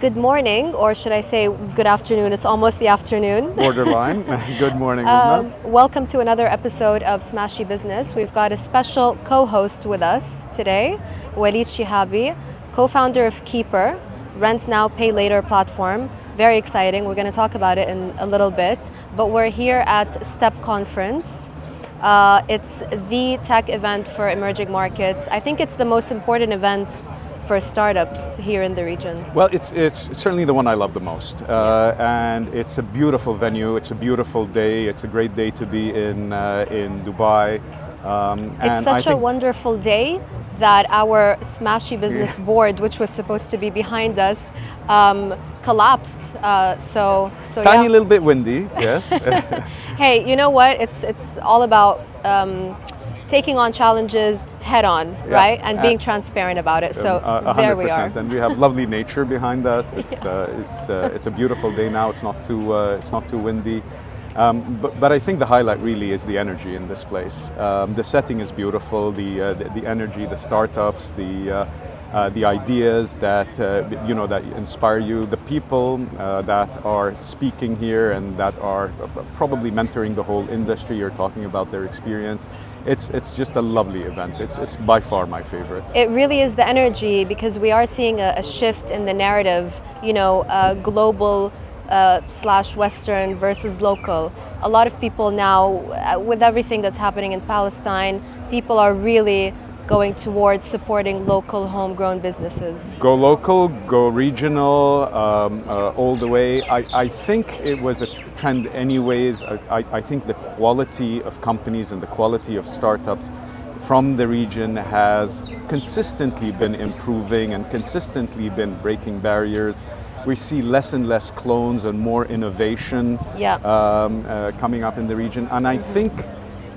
good morning, or should I say good afternoon? It's almost the afternoon. Borderline. good morning. Um, welcome to another episode of Smashi Business. We've got a special co host with us today, Walid Shihabi, co founder of Keyper, rent now, pay later platform. Very exciting. We're going to talk about it in a little bit. But we're here at STEP Conference. Uh, it's the tech event for emerging markets. I think it's the most important event for startups here in the region? Well, it's, it's certainly the one I love the most. Uh, and it's a beautiful venue, it's a beautiful day, it's a great day to be in, uh, in Dubai. Um, it's such a wonderful day that our Smashi Business yeah. Board, which was supposed to be behind us, um, collapsed. Uh, so, so tiny yeah. little bit windy, yes. hey, you know what? It's it's all about um, taking on challenges head on, yeah. right, and being transparent about it. So um, there we are. And we have lovely nature behind us. It's yeah. uh, it's uh, it's a beautiful day now. It's not too uh, it's not too windy. Um, but, but I think the highlight really is the energy in this place. Um, the setting is beautiful, the, uh, the, the, energy, the startups, the, uh, uh, the ideas that uh, you know that inspire you, the people uh, that are speaking here and that are probably mentoring the whole industry. You're talking about their experience. It's it's just a lovely event. It's it's by far my favorite. It really is the energy because we are seeing a, a shift in the narrative. You know, uh, global. Uh, slash Western versus local. A lot of people now, uh, with everything that's happening in Palestine, people are really going towards supporting local homegrown businesses? Go local, go regional, um, uh, all the way. I, I, think it was a trend, anyways. I, I, think the quality of companies and the quality of startups from the region has consistently been improving and consistently been breaking barriers. We see less and less clones and more innovation yeah. um, uh, coming up in the region. And I mm-hmm. think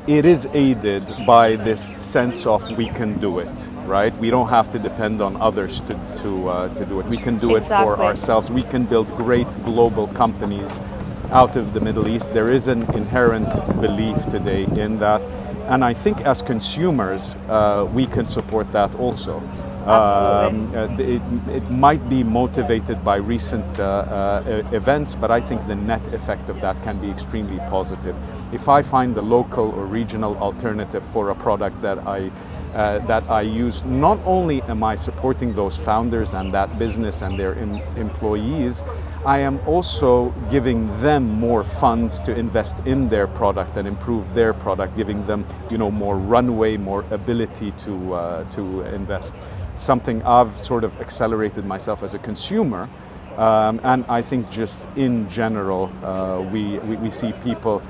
it is aided by this sense of we can do it, right? We don't have to depend on others to, to, uh, to do it. We can do exactly. it for ourselves. We can build great global companies out of the Middle East. There is an inherent belief today in that. And I think as consumers, uh, we can support that also. Um, uh, it, it, might be motivated by recent uh, uh, events, but I think the net effect of that can be extremely positive. If I find the local or regional alternative for a product that I uh, that I use, not only am I supporting those founders and that business and their em- employees, I am also giving them more funds to invest in their product and improve their product, giving them you know more runway, more ability to uh, to invest something I've sort of accelerated myself as a consumer. Um, and I think just in general, uh, we, we, we, see people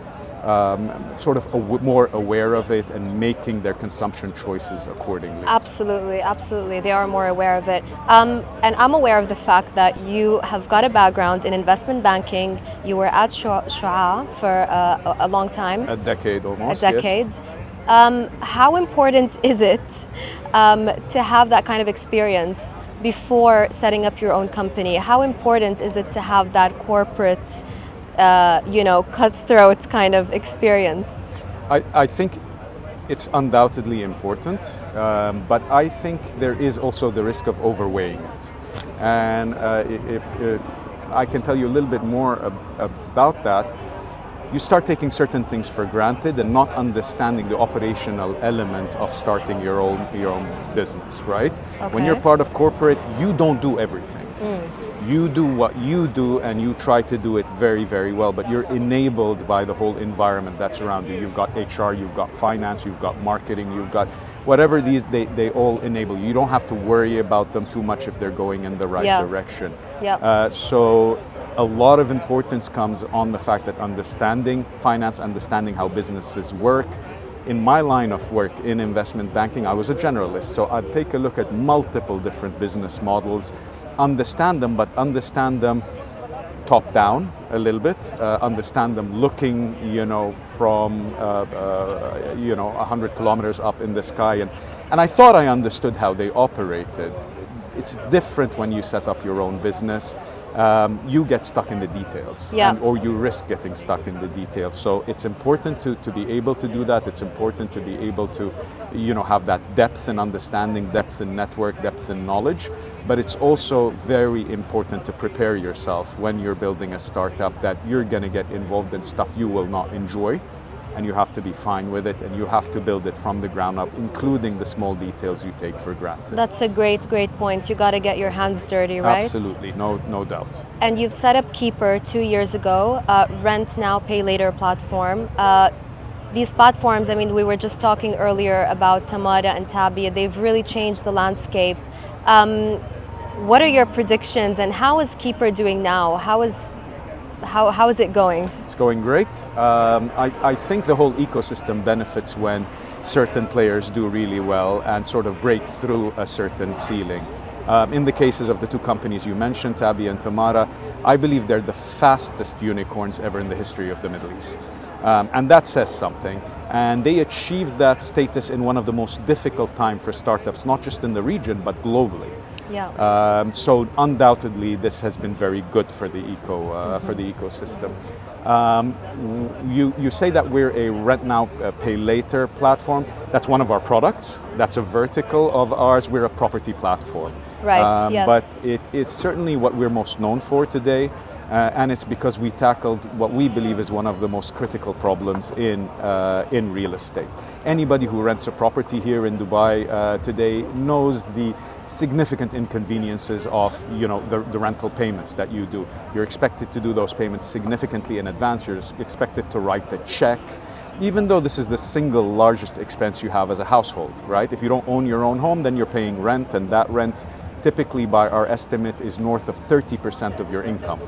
um, sort of aw- more aware of it and making their consumption choices accordingly. Absolutely, absolutely. They are more aware of it. Um, and I'm aware of the fact that you have got a background in investment banking. You were at Shuaa for uh, a long time. A decade almost. A decade. Yes. Um, how important is it um, to have that kind of experience before setting up your own company? How important is it to have that corporate, uh, you know, cutthroat kind of experience? I, I think it's undoubtedly important, um, but I think there is also the risk of overweighing it. And uh, if, if, I can tell you a little bit more ab- about that, you start taking certain things for granted and not understanding the operational element of starting your own your own business, right? Okay. When you're part of corporate, you don't do everything. Mm. You do what you do and you try to do it very, very well, but you're enabled by the whole environment that's around you. You've got HR, you've got finance, you've got marketing, you've got whatever these they, they all enable. You You don't have to worry about them too much if they're going in the right direction. Yeah. Uh, so a lot of importance comes on the fact that understanding finance, understanding how businesses work. In my line of work in investment banking, I was a generalist, so I'd take a look at multiple different business models, understand them, but understand them top down a little bit, uh, understand them looking, you know, from, uh, uh, you know, 100 kilometers up in the sky. And, and I thought I understood how they operated. It's different when you set up your own business um, you get stuck in the details, Yeah. and, or you risk getting stuck in the details. So it's important to, to be able to do that. It's important to be able to, you know, have that depth in understanding, depth in network, depth in knowledge. But it's also very important to prepare yourself when you're building a startup that you're going to get involved in stuff you will not enjoy and you have to be fine with it and you have to build it from the ground up including the small details you take for granted That's a great, great point. You got to get your hands dirty, right? absolutely no no doubt And you've set up Keyper two years ago, uh, rent now, pay later platform. Uh, these platforms, I mean, we were just talking earlier about Tamara and Tabby, they've really changed the landscape. Um, what are your predictions and how is Keyper doing now? How is, how, how is it going? Going great. Um, I, I think the whole ecosystem benefits when certain players do really well and sort of break through a certain ceiling. Um, in the cases of the two companies you mentioned, Tabby and Tamara, I believe they're the fastest unicorns ever in the history of the Middle East. Um, and that says something. And they achieved that status in one of the most difficult times for startups, not just in the region, but globally. Yeah. Um, so undoubtedly, this has been very good for the eco uh, for the ecosystem. Um, you you say that we're a rent now, uh, pay later platform. That's one of our products. That's a vertical of ours. We're a property platform. Right, yes. But it is certainly what we're most known for today. Uh, and it's because we tackled what we believe is one of the most critical problems in, uh, in real estate. Anybody who rents a property here in Dubai uh, today knows the significant inconveniences of you know, the, the rental payments that you do. You're expected to do those payments significantly in advance, you're expected to write the check. Even though this is the single largest expense you have as a household, right? If you don't own your own home, then you're paying rent, and that rent typically by our estimate is north of 30% of your income.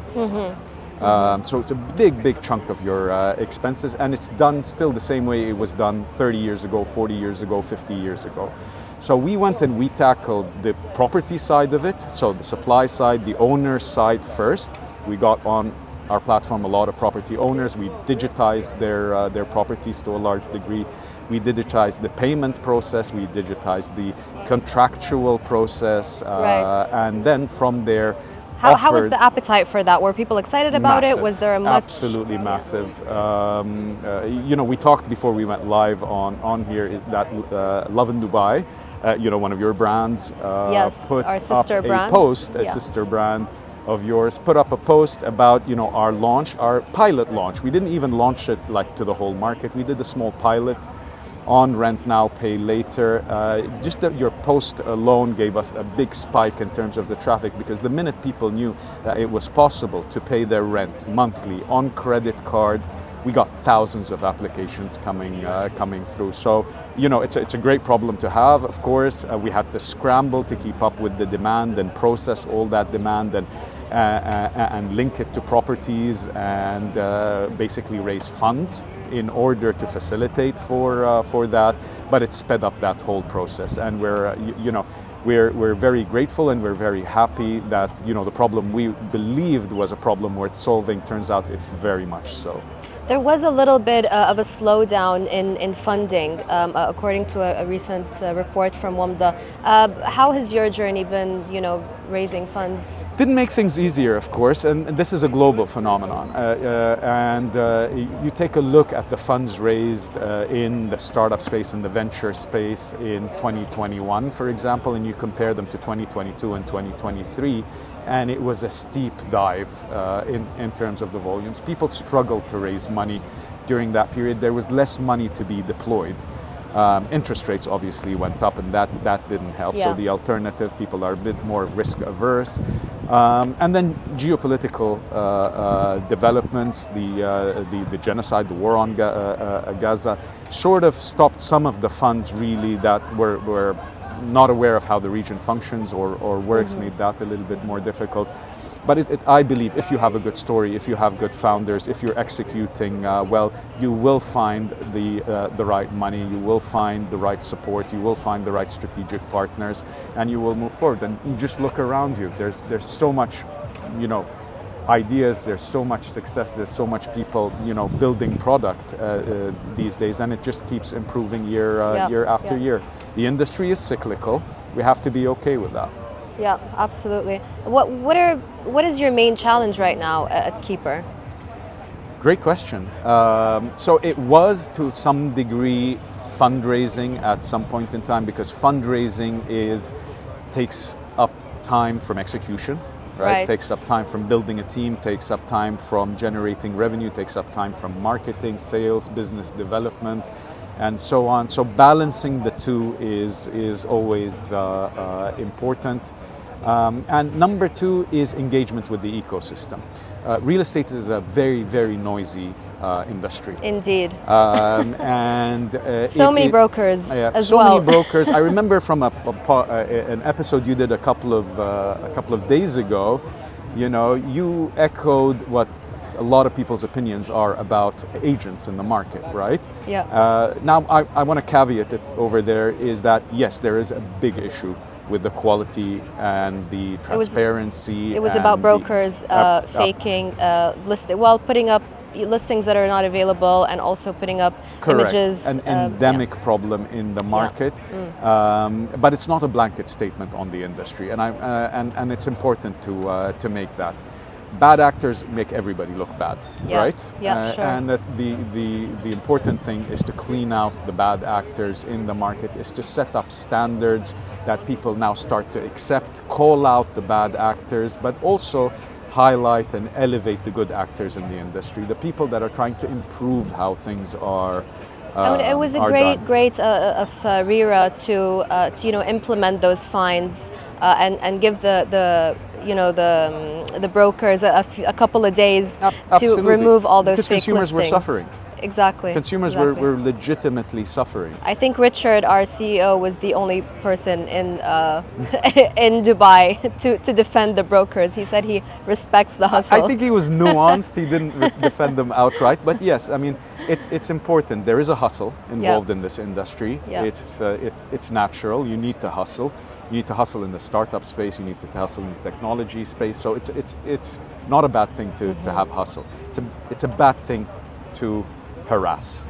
Um, so it's a big, big chunk of your uh, expenses, and it's done still the same way it was done 30 years ago, 40 years ago, 50 years ago. So we went and we tackled the property side of it, so the supply side, the owner side first. We got on our platform a lot of property owners. We digitized their uh, their properties to a large degree. We digitized the payment process. We digitized the contractual process, uh, Right. and then from there. How, how was the appetite for that? Were people excited about it? Was there a much? absolutely massive? Um, uh, you know, we talked before we went live on on here. Is that uh, Love in Dubai? Uh, you know, one of your brands uh, Yes, put our sister up brand. a post, a Yeah. sister brand of yours, put up a post about you know our launch, our pilot launch. We didn't even launch it like to the whole market. We did a small pilot on rent now, pay later. Uh, just that your post alone gave us a big spike in terms of the traffic because the minute people knew that it was possible to pay their rent monthly on credit card, we got thousands of applications coming uh, coming through. So you know it's a, it's a great problem to have. Of course, uh, we had to scramble to keep up with the demand and process all that demand and. Uh, uh, and link it to properties and uh, basically raise funds in order to facilitate for uh, for that. But it sped up that whole process, and we're uh, you, you know we're we're very grateful and we're very happy that you know the problem we believed was a problem worth solving turns out it's very much so. There was a little bit uh, of a slowdown in, in funding, um, uh, according to a, a recent uh, report from WAMDA. Uh, how has your journey been, you know, raising funds? Didn't make things easier, of course, and, and this is a global phenomenon. Uh, uh, and uh, you take a look at the funds raised uh, in the startup space and the venture space in 2021, for example, and you compare them to 2022 and 2023, and it was a steep dive uh, in, in terms of the volumes. People struggled to raise money during that period. There was less money to be deployed. Um, interest rates obviously went up, and that, that didn't help. Yeah. So the alternative, people are a bit more risk averse. Um, and then geopolitical uh, uh, developments, the, uh, the, the genocide, the war on Ga- uh, uh, Gaza, sort of stopped some of the funds really that were, were not aware of how the region functions or, or works, made that a little bit more difficult. But it, it, I believe if you have a good story, if you have good founders, if you're executing uh, well, you will find the, uh, the right money, you will find the right support, you will find the right strategic partners, and you will move forward. And you just look around you. There's, there's so much, you know, ideas. There's so much success. There's so much people, you know, building product uh, uh, these days, and it just keeps improving year uh, Yeah, year after yeah. year. The industry is cyclical. We have to be okay with that. Yeah, absolutely. What what are what is your main challenge right now at, at Keyper? Great question. Um, so it was to some degree fundraising at some point in time because fundraising is takes up time from execution. Right? Right. Takes up time from building a team, takes up time from generating revenue, takes up time from marketing, sales, business development, and so on. So balancing the two is is always uh, uh, important. Um, and number two is engagement with the ecosystem. Uh, real estate is a very, very noisy uh, industry. Indeed. Um, and uh, So it- many it- brokers yeah, as so well. many brokers. I remember from a, a an episode you did a couple of uh, a couple of days ago. You know, you echoed what a lot of people's opinions are about agents in the market, right? Yeah. Uh, now, I, I want to caveat it over there is that yes, there is a big issue with the quality and the transparency. It was and about the- brokers uh, uh, faking uh, listing, well, putting up listings that are not available, and also putting up Correct. images. An uh, yeah. endemic problem in the market, um, but it's not a blanket statement on the industry, and I uh, and and it's important to uh, to make that. Bad actors make everybody look bad, Yeah. right? Yeah, Uh, sure. And that the, the the important thing is to clean out the bad actors in the market, is to set up standards that people now start to accept, call out the bad actors, but also highlight and elevate the good actors in the industry, the people that are trying to improve how things are. It um, was a great, done. great uh, of uh, RERA to, uh, to you know implement those fines uh, and and give the the you know the um, the brokers a, a f- a couple of days Ab- to remove all those Because consumers were suffering. Exactly. Consumers exactly. were, were legitimately suffering. I think Richard, our CEO, was the only person in uh, in Dubai to, to defend the brokers. He said he respects the hustle. I think he was nuanced. he didn't re- defend them outright. But yes, I mean, it's, it's important. There is a hustle involved in this industry. Yeah. It's, uh, it's, it's natural. You need to hustle. You need to hustle in the startup space. You need to hustle in the technology space. So it's, it's, it's not a bad thing to, Mm-hmm. to have hustle. It's a, it's a bad thing to harass.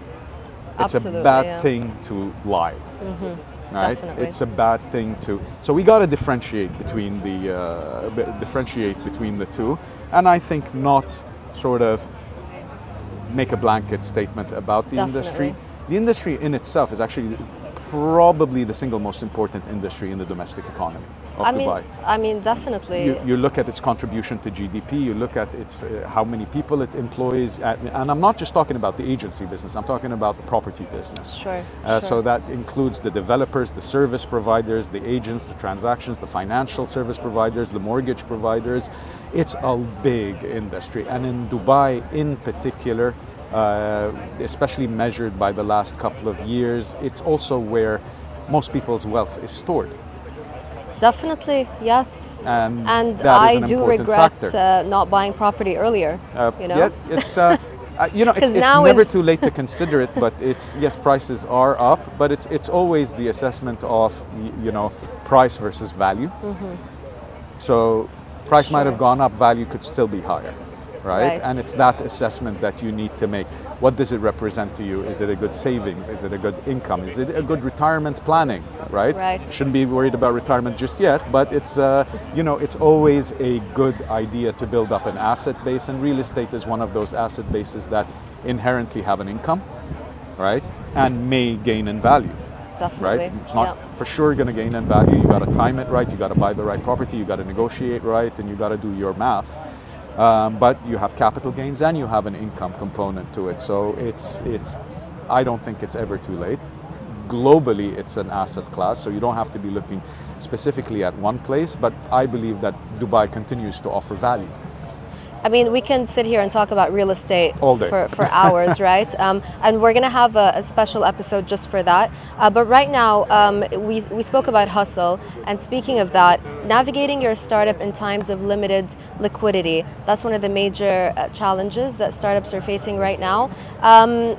It's Absolutely, a bad yeah. Mm-hmm. thing to lie. Right? Definitely. It's a bad thing to. So we got to differentiate between the uh, b- differentiate between the two, and I think not sort of make a blanket statement about the industry. The industry in itself is actually probably the single most important industry in the domestic economy of I mean, Dubai. I mean, definitely. You, you look at its contribution to GDP, you look at its uh, how many people it employs, at, and I'm not just talking about the agency business. I'm talking about the property business. Sure, Uh, sure. So that includes the developers, the service providers, the agents, the transactions, the financial service providers, the mortgage providers. It's a big industry, and in Dubai, in particular. Uh, especially measured by the last couple of years, it's also where most people's wealth is stored. Definitely, yes. And and I an do regret uh, not buying property earlier. Uh, you know, Yeah, it's uh, uh, you know it's, it's never too late to consider it, but it's yes prices are up, but it's it's always the assessment of you know price versus value. So price might have Mm-hmm. Gone up, value could still be higher. Right? Right. and it's that assessment that you need to make. What does it represent to you? Is it a good savings? Is it a good income? Is it a good retirement planning? Right, Right. shouldn't be worried about retirement just yet, but it's uh, you know it's always a good idea to build up an asset base, and real estate is one of those asset bases that inherently have an income, right, and may gain in value. definitely. Right, it's not yeah. for sure going to gain in value. You got to time it right. You got to buy the right property. You got to negotiate right, and you got to do your math. Um, but you have capital gains and you have an income component to it. So it's it's. I don't think it's ever too late globally it's an asset class so you don't have to be looking specifically at one place but i believe that dubai continues to offer value I mean, we can sit here and talk about real estate for, for hours, right? Um, and we're going to have a, a special episode just for that. Uh, but right now, um, we, we spoke about hustle. And speaking of that, navigating your startup in times of limited liquidity, that's one of the major uh, challenges that startups are facing right now. Um,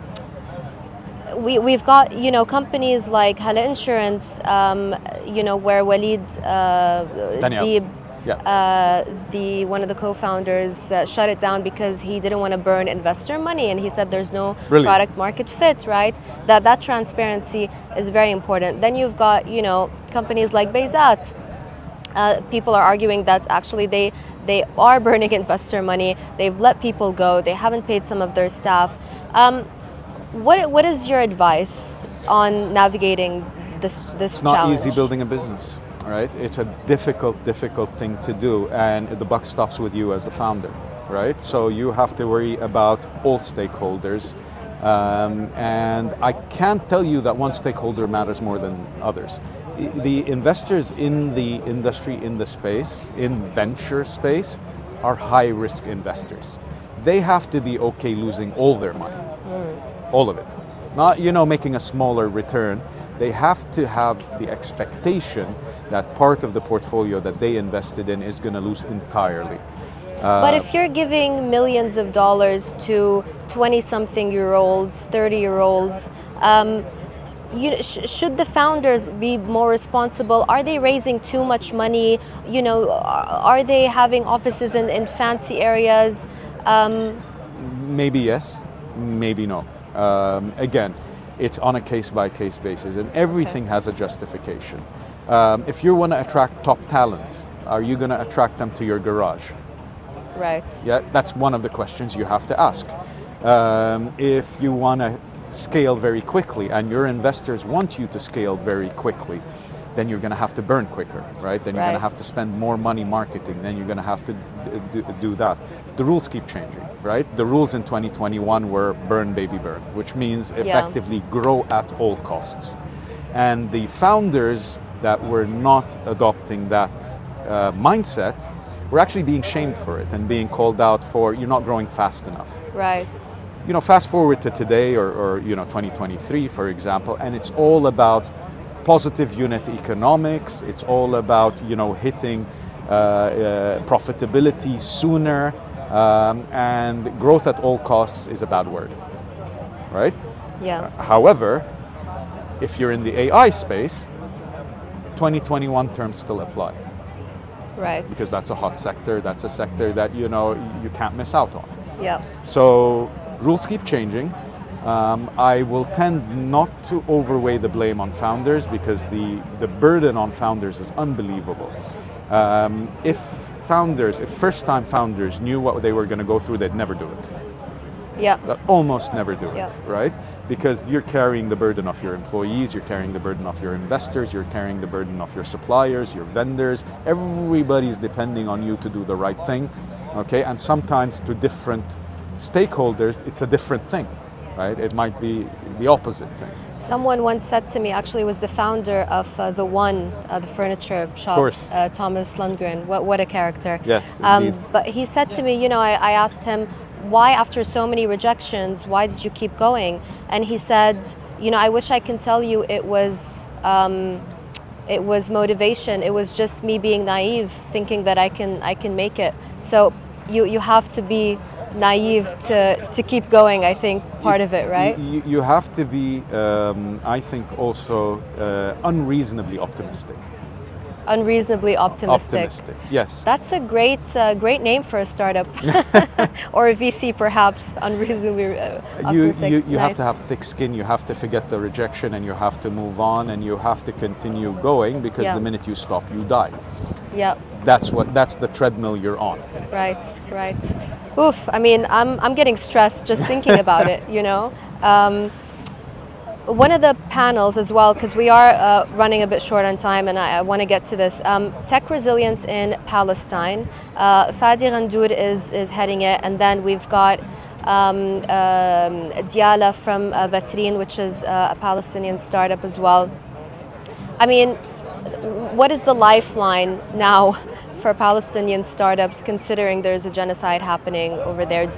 we, we've got you know companies like Hala Insurance, um, you know where Walid uh, Daniel. Deeb, Yeah. uh, the one of the co-founders uh, shut it down because he didn't want to burn investor money, and he said there's no Brilliant. product market fit. Right, that that transparency is very important. Then you've got you know companies like Bayzat. Uh, people are arguing that actually they they are burning investor money. They've let people go. They haven't paid some of their staff. Um, what what is your advice on navigating this this It's not challenge? easy building a business, right? It's a difficult, difficult thing to do, and the buck stops with you as the founder, right? So you have to worry about all stakeholders. Um, and I can't tell you that one stakeholder matters more than others. The investors in the industry, in the space, in venture space, are high risk investors. They have to be okay losing all their money all of it. Not, you know, making a smaller return. They have to have the expectation that part of the portfolio that they invested in is going to lose entirely. But if you're giving millions of dollars to 20 something year olds, 30 year olds, um, you, sh- should the founders be more responsible? Are they raising too much money? You know, are are they having offices in, in fancy areas? Um, Maybe yes, maybe no. Um, again, it's on a case by case basis, and everything has a justification. Um, if you want to attract top talent, are you going to attract them to your garage? right. Yeah, that's one of the questions you have to ask. Um, if you want to scale very quickly and your investors want you to scale very quickly, then you're going to have to burn quicker, right? Then you're going to have to spend more money marketing. Then you're going to have to do that. The rules keep changing, right? The rules in 2021 were burn, baby, burn, which means effectively grow at all costs. And the founders that were not adopting that uh, mindset were actually being shamed for it and being called out for you're not growing fast enough. Right. You know, fast forward to today or, or you know 2023, for example, and it's all about positive unit economics. It's all about you know hitting uh, uh, profitability sooner, um, and growth at all costs is a bad word, right? Yeah. However, if you're in the AI space, 2021 terms still apply Right. because that's a hot sector. That's a sector that you know you can't miss out on. yeah. So rules keep changing. Um, I will tend not to overweigh the blame on founders because the, the burden on founders is unbelievable. Um, if founders, if first time founders knew what they were going to go through, they'd never do it. Yeah. That almost never do it, Yeah. right? Because you're carrying the burden of your employees, you're carrying the burden of your investors, you're carrying the burden of your suppliers, your vendors. Everybody's depending on you to do the right thing, okay? And sometimes to different stakeholders, it's a different thing, right? It might be the opposite thing. Someone once said to me, actually, was the founder of uh, the One, uh, the furniture shop. Uh, Thomas Lundgren. What, what a character! Yes, Um, indeed. but he said to me, you know, I, I asked him, why, after so many rejections, why did you keep going? And he said, you know, I wish I can tell you it was. Um, it was motivation. It was just me being naive, thinking that I can I can make it. So you you have to be naive to to keep going. I think part of it, right? You, you have to be, um, I think, also uh, unreasonably optimistic. Unreasonably optimistic. Optimistic, yes. That's a great uh, great name for a startup or a VC, perhaps. Unreasonably uh, you, optimistic. you, you have Nice. to have thick skin, you have to forget the rejection, and you have to move on, and you have to continue going because Yeah. the minute you stop, you die. Yeah. That's what that's the treadmill you're on. Right. Right. Oof. I mean, I'm I'm getting stressed just thinking about it. You know. Um, one of the panels as well, because we are uh, running a bit short on time, and I, I want to get to this. Um, tech resilience in Palestine. Uh, Fadi Randour is is heading it, and then we've got um, um, Diala from uh, Vatrin, which is uh, a Palestinian startup as well. I mean, what is the lifeline now for Palestinian startups, considering there's a genocide happening over there?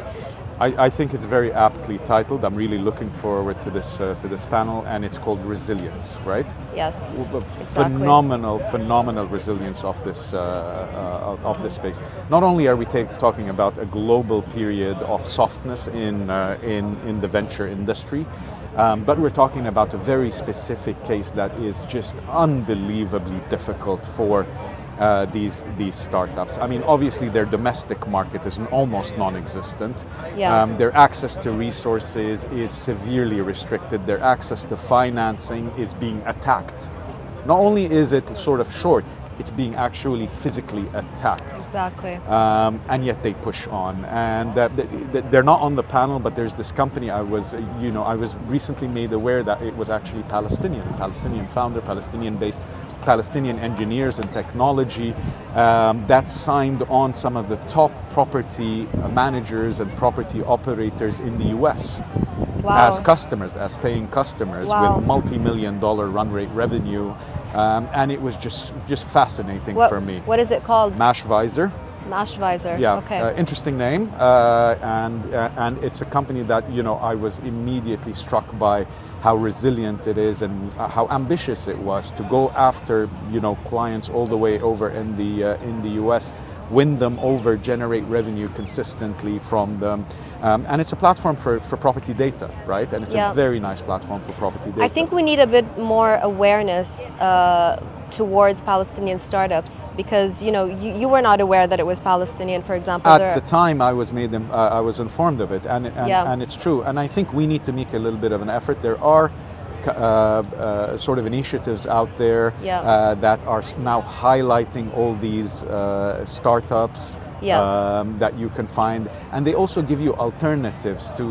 I, I think it's very aptly titled. I'm really looking forward to this uh, to this panel, and it's called Resilience, right? Yes, w- exactly. phenomenal, phenomenal resilience of this uh, uh, of- of this space. Not only are we take, talking about a global period of softness in uh, in in the venture industry, um, but we're talking about a very specific case that is just unbelievably difficult for. Uh, these these startups. I mean, obviously their domestic market is almost non-existent. Yeah. Um, their access to resources is severely restricted. Their access to financing is being attacked not only is it sort of short, it's being actually physically attacked. Exactly. Um, and yet they push on. And uh, th- th- they're not on the panel, but there's this company I was, you know, I was recently made aware that it was actually Palestinian, Palestinian founder, Palestinian-based, Palestinian engineers and technology um, that signed on some of the top property managers and property operators in the U.S. Wow. as customers, as paying customers Wow. with multi-million dollar run rate revenue, um, and it was just just fascinating What, for me. what is it called? Mashvisor. Mashvisor. Yeah, Okay. uh, interesting name, uh, and uh, and it's a company that you know I was immediately struck by how resilient it is and uh, how ambitious it was to go after you know clients all the way over in the uh, in the U.S. Win them over, generate revenue consistently from them, um, and it's a platform for, for property data, right? And it's Yeah. a very nice platform for property data. I think we need a bit more awareness uh, towards Palestinian startups because you know you, you were not aware that it was Palestinian, for example. At There- the time, I was made them, uh, I was informed of it, and and, Yeah. and it's true. And I think we need to make a little bit of an effort. There are. Uh, uh, sort of initiatives out there Yeah. uh, that are now highlighting all these uh, startups Yeah. um, that you can find, and they also give you alternatives to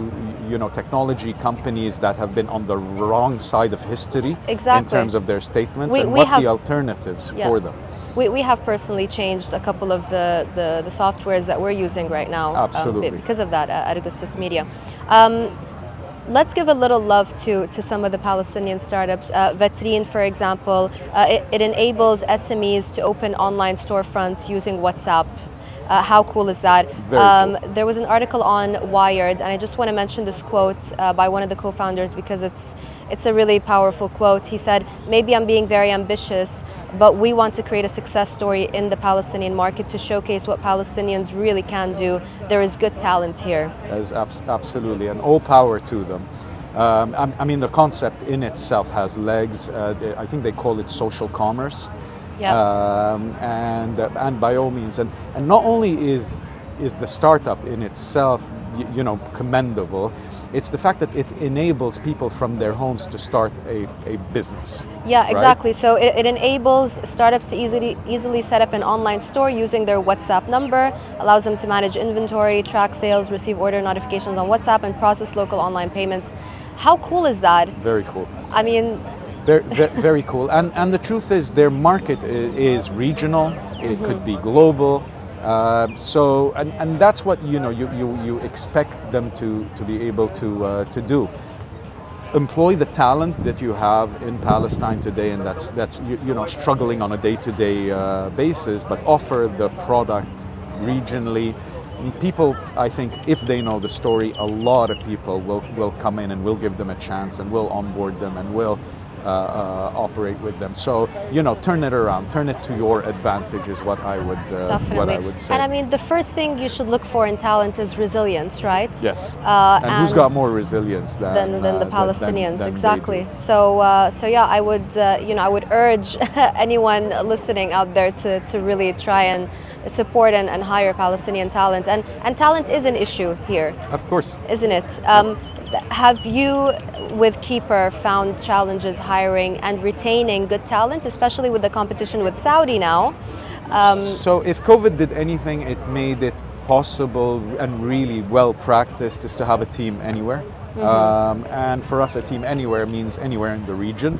you know technology companies that have been on the wrong side of history in terms of their statements We- and we what have- the alternatives Yeah. for them. We, we have personally changed a couple of the, the, the softwares that we're using right now um, Absolutely. because of that uh, at Augustus Media. Um, let's give a little love to, to some of the Palestinian startups. Uh, Vetrine, for example, uh, it, it enables SMEs to open online storefronts using WhatsApp. Uh, how cool is that? Um, Very There was an article on Wired, and I just want to mention this quote uh, by one of the co-founders because it's it's a really powerful quote. He said, "Maybe I'm being very ambitious, but we want to create a success story in the Palestinian market to showcase what Palestinians really can do. There is good talent here." As abs- absolutely, and all power to them. Um, I, I mean, the concept in itself has legs. Uh, they- I think they call it social commerce. Um, and uh, and by all means, and and not only is is the startup in itself, you, you know, commendable. It's the fact that it enables people from their homes to start a, a business. Yeah, right? exactly. So it, it enables startups to easily easily set up an online store using their WhatsApp number, allows them to manage inventory, track sales, receive order notifications on WhatsApp, and process local online payments. How cool is that? Very cool. I mean, Very, very cool. And, and the truth is, their market is, is regional. It could be global. Uh, so, and, and that's what you know you, you, you expect them to, to be able to, uh, to do. Employ the talent that you have in Palestine today, and that's that's you, you know struggling on a day-to-day uh, basis, but offer the product regionally. And People, I think, if they know the story, a lot of people will, will come in and will give them a chance and will onboard them and will operate with them. So you know, turn it around, turn it to your advantage is what I would uh, what I would say. And I mean, the first thing you should look for in talent is resilience, right? yes. Uh, and, who's got more resilience than than, than the uh, Palestinians, than they exactly. So, uh, so yeah, I would, uh, you know, I would urge anyone listening out there to, to really try and support and, and hire Palestinian talent. And and talent is an issue here, Of course. isn't it? Um, have you, with Keyper, found challenges hiring and retaining good talent, especially with the competition with Saudi now? Um, So if COVID did anything, it made it possible and really well practiced is to have a team anywhere. Um, and for us, a team anywhere means anywhere in the region.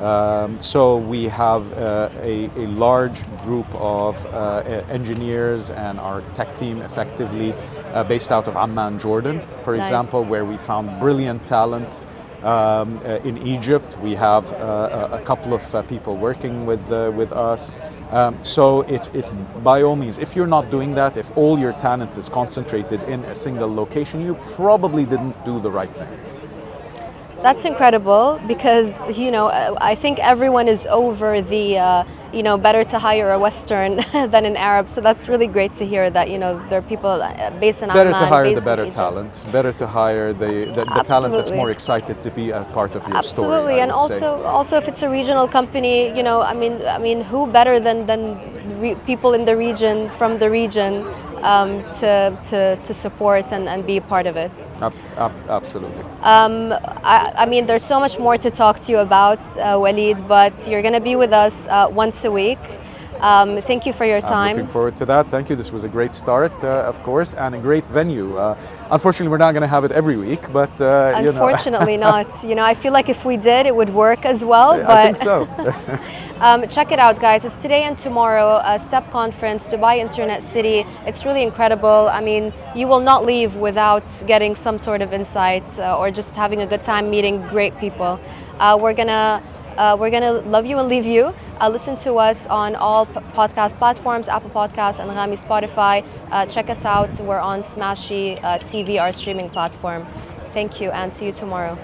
Um, so we have uh, a, a large group of uh, engineers and our tech team effectively based out of Amman, Jordan, for Nice. example, where we found brilliant talent. Um, uh, in Egypt, we have uh, a, a couple of uh, people working with uh, with us. Um, so it's it's by all means, if you're not doing that, if all your talent is concentrated in a single location, you probably didn't do the right thing. That's incredible because you know uh, I think everyone is over the uh, you know better to hire a Western than an Arab. So that's really great to hear that you know there are people uh, based in Better to hire the better talent. Better to hire the the, the talent that's more excited to be a part of your story. Absolutely, and would say. also also if it's a regional company, you know, I mean, I mean, who better than than re- people in the region from the region um, to, to, to support and, and be a part of it. Ab- ab- absolutely. Um, I, I, mean, there's so much more to talk to you about, uh, Walid, but you're going to be with us uh, once a week. Um, thank you for your time. I'm looking forward to that. Thank you. This was a great start, uh, of course, and a great venue. Uh, unfortunately, we're not going to have it every week, but uh, unfortunately you know. not. You know, I feel like if we did, it would work as well. Yeah, but I think so. um, check it out, guys. It's today and tomorrow. A STEP conference, Dubai Internet City. It's really incredible. I mean, you will not leave without getting some sort of insight uh, or just having a good time meeting great people. Uh, we're gonna uh, we're gonna love you and leave you. Uh, listen to us on all p- podcast platforms, Apple Podcasts, and Rami Spotify. Uh, check us out. We're on Smashi uh, TV, our streaming platform. Thank you, and see you tomorrow.